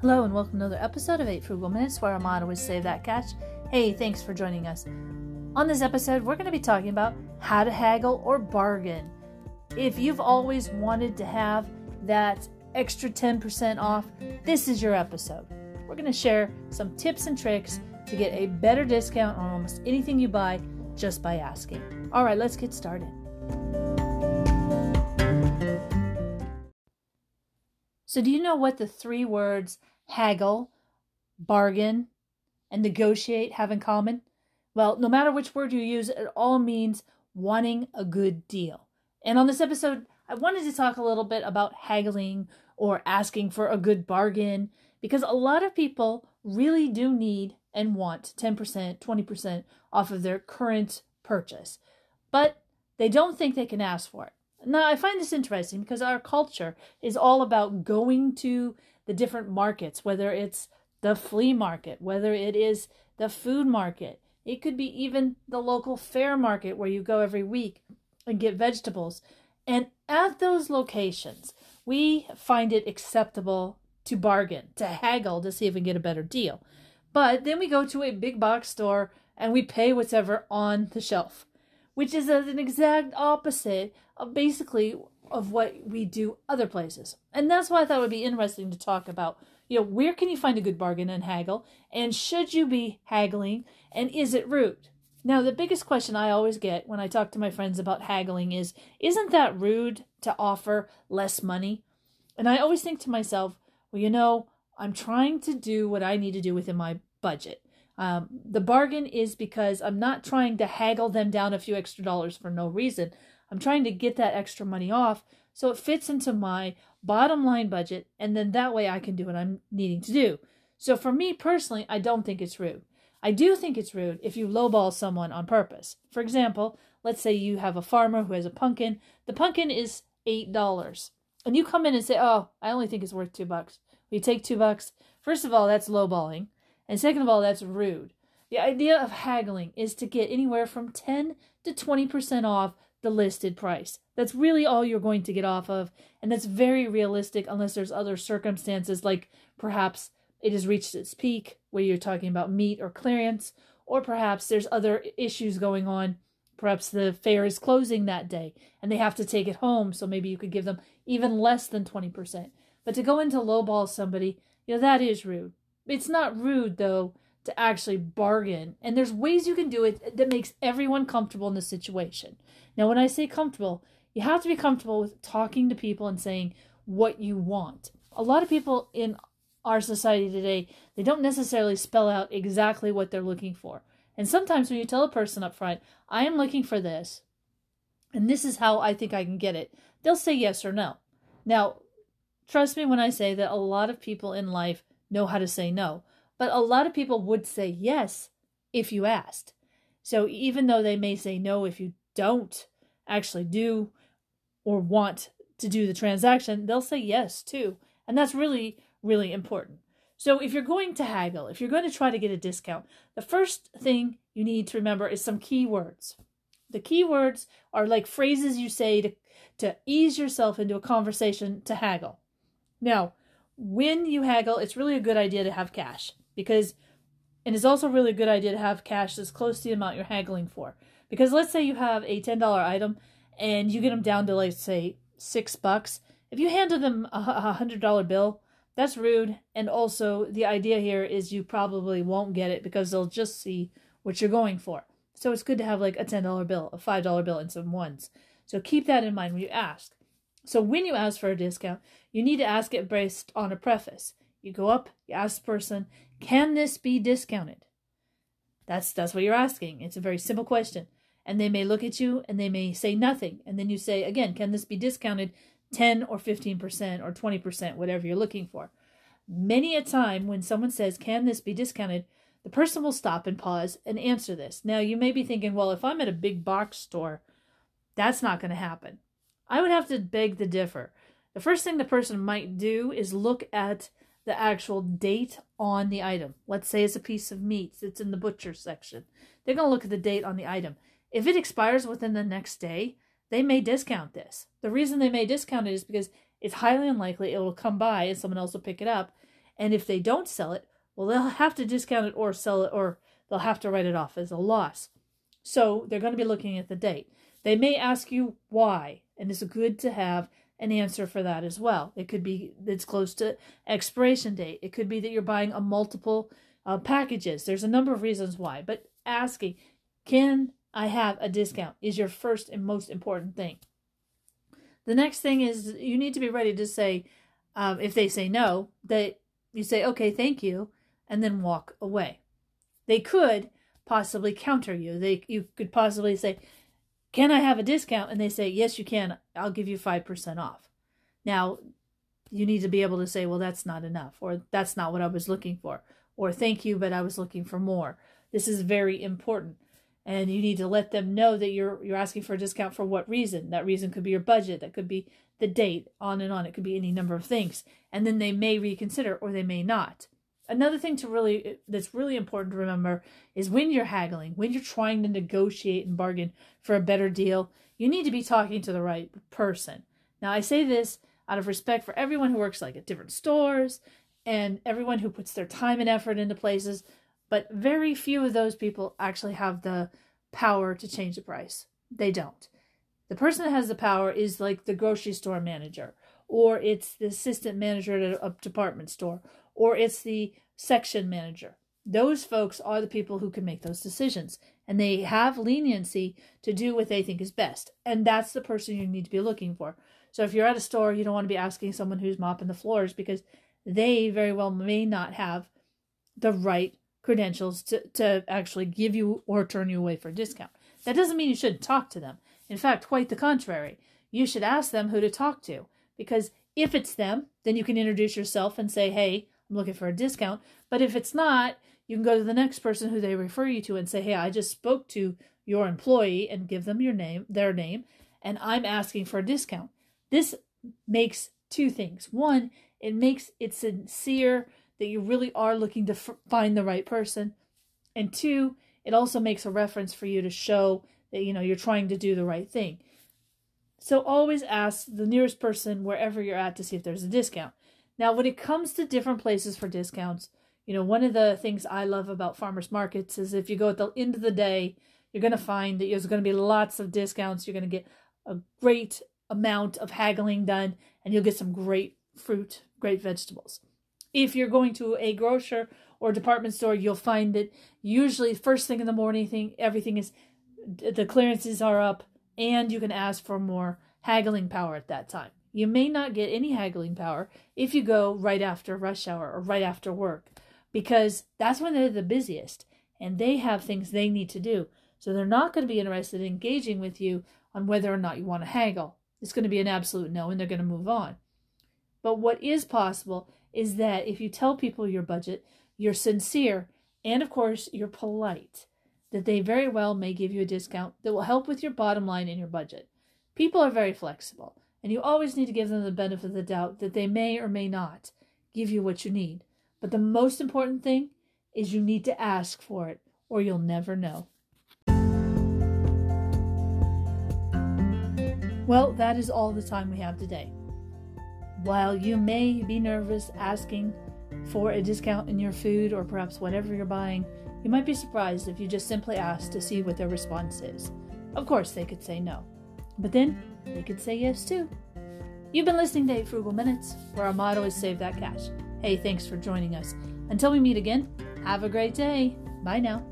Hello, and welcome to another episode of 8 Frugal Minutes, where our motto is Save That Cash. Hey, thanks for joining us. On this episode, we're going to be talking about how to haggle or bargain. If you've always wanted to have that extra 10% off, this is your episode. We're going to share some tips and tricks to get a better discount on almost anything you buy just by asking. All right, let's get started. So, do you know what the three words haggle, bargain, and negotiate have in common? Well, no matter which word you use, it all means wanting a good deal. And on this episode, I wanted to talk a little bit about haggling or asking for a good bargain because a lot of people really do need and want 10%, 20% off of their current purchase, but they don't think they can ask for it. Now, I find this interesting because our culture is all about going to the different markets, whether it's the flea market, whether it is the food market. It could be even the local fair market where you go every week and get vegetables. And at those locations, we find it acceptable to bargain, to haggle to see if we can get a better deal. But then we go to a big box store and we pay whatever on the shelf, which is an exact opposite of basically of what we do other places. And that's why I thought it would be interesting to talk about, you know, where can you find a good bargain and haggle? And should you be haggling? And is it rude? Now, the biggest question I always get when I talk to my friends about haggling is, isn't that rude to offer less money? And I always think to myself, well, you know, I'm trying to do what I need to do within my budget. Um, the bargain is because I'm not trying to haggle them down a few extra dollars for no reason. I'm trying to get that extra money off so it fits into my bottom line budget, and then that way I can do what I'm needing to do. So for me personally, I don't think it's rude. I do think it's rude if you lowball someone on purpose. For example, let's say you have a farmer who has a pumpkin. The pumpkin is eight dollars, and you come in and say, "Oh, I only think it's worth two bucks." We take two bucks. First of all, that's lowballing, and second of all, that's rude. The idea of haggling is to get anywhere from ten to twenty percent off the listed price. That's really all you're going to get off of, and that's very realistic unless there's other circumstances like perhaps it has reached its peak where you're talking about meat or clearance, or perhaps there's other issues going on. Perhaps the fair is closing that day and they have to take it home, so maybe you could give them even less than 20%. But to go into lowball somebody, you know, that is rude. It's not rude though to actually bargain. And there's ways you can do it that makes everyone comfortable in the situation. Now, when I say comfortable, you have to be comfortable with talking to people and saying what you want. A lot of people in our society today, they don't necessarily spell out exactly what they're looking for. And sometimes when you tell a person up front, I am looking for this, and this is how I think I can get it, they'll say yes or no. Now, trust me when I say that a lot of people in life know how to say no. But a lot of people would say yes if you asked. So even though they may say no if you don't actually do or want to do the transaction, they'll say yes too. And that's really, really important. So if you're going to haggle, if you're going to try to get a discount, the first thing you need to remember is some keywords. The keywords are like phrases you say to, to ease yourself into a conversation to haggle. Now, when you haggle, it's really a good idea to have cash because and it's also really a good idea to have cash that's close to the amount you're haggling for. Because let's say you have a $10 item and you get them down to, let's say, six bucks. If you handed them a $100 bill, that's rude. And also, the idea here is you probably won't get it because they'll just see what you're going for. So it's good to have like a $10 bill, a $5 bill, and some ones. So keep that in mind when you ask. So when you ask for a discount, you need to ask it based on a preface. You go up, you ask the person, can this be discounted? That's that's what you're asking. It's a very simple question. And they may look at you and they may say nothing. And then you say again, can this be discounted 10 or 15% or 20%, whatever you're looking for. Many a time when someone says, Can this be discounted? the person will stop and pause and answer this. Now, you may be thinking, Well, if I'm at a big box store, that's not going to happen. I would have to beg to differ. The first thing the person might do is look at the actual date on the item. Let's say it's a piece of meat, it's in the butcher section. They're going to look at the date on the item. If it expires within the next day, they may discount this. The reason they may discount it is because it's highly unlikely it will come by and someone else will pick it up. And if they don't sell it, well, they'll have to discount it or sell it, or they'll have to write it off as a loss. So they're going to be looking at the date. They may ask you why, and it's good to have an answer for that as well. It could be it's close to expiration date. It could be that you're buying a multiple uh, packages. There's a number of reasons why, but asking, can I have a discount is your first and most important thing. The next thing is you need to be ready to say, um, if they say no, that you say, okay, thank you, and then walk away. They could possibly counter you. They you could possibly say, "Can I have a discount?" and they say, "Yes, you can. I'll give you 5% off." Now, you need to be able to say, "Well, that's not enough," or "That's not what I was looking for," or "Thank you, but I was looking for more." This is very important. And you need to let them know that you're you're asking for a discount for what reason. That reason could be your budget, that could be the date, on and on. It could be any number of things. And then they may reconsider or they may not another thing to really that's really important to remember is when you're haggling when you're trying to negotiate and bargain for a better deal you need to be talking to the right person. Now i say this out of respect for everyone who works like at different stores and everyone who puts their time and effort into places but very few of those people actually have the power to change the price. They don't. The person that has the power is like the grocery store manager or it's the assistant manager at a department store or it's the section manager. Those folks are the people who can make those decisions and they have leniency to do what they think is best. And that's the person you need to be looking for. So if you're at a store, you don't want to be asking someone who's mopping the floors because they very well may not have the right credentials to, to actually give you or turn you away for a discount. That doesn't mean you shouldn't talk to them. In fact, quite the contrary. You should ask them who to talk to because if it's them, then you can introduce yourself and say, hey, I'm looking for a discount. But if it's not, you can go to the next person who they refer you to and say, "Hey, I just spoke to your employee and give them your name, their name, and I'm asking for a discount." This makes two things. One, it makes it sincere that you really are looking to f- find the right person. And two, it also makes a reference for you to show that you know you're trying to do the right thing. So always ask the nearest person wherever you're at to see if there's a discount. Now, when it comes to different places for discounts, you know, one of the things I love about farmers markets is if you go at the end of the day, you're going to find that there's going to be lots of discounts. You're going to get a great amount of haggling done, and you'll get some great fruit, great vegetables. If you're going to a grocer or department store, you'll find that usually first thing in the morning, thing everything is the clearances are up, and you can ask for more haggling power at that time. You may not get any haggling power if you go right after rush hour or right after work because that's when they're the busiest and they have things they need to do. So they're not going to be interested in engaging with you on whether or not you want to haggle. It's going to be an absolute no and they're going to move on. But what is possible is that if you tell people your budget, you're sincere, and of course, you're polite, that they very well may give you a discount that will help with your bottom line and your budget. People are very flexible. And you always need to give them the benefit of the doubt that they may or may not give you what you need. But the most important thing is you need to ask for it, or you'll never know. Well, that is all the time we have today. While you may be nervous asking for a discount in your food or perhaps whatever you're buying, you might be surprised if you just simply ask to see what their response is. Of course, they could say no. But then they could say yes too. You've been listening to 8 Frugal Minutes, where our motto is Save That Cash. Hey, thanks for joining us. Until we meet again, have a great day. Bye now.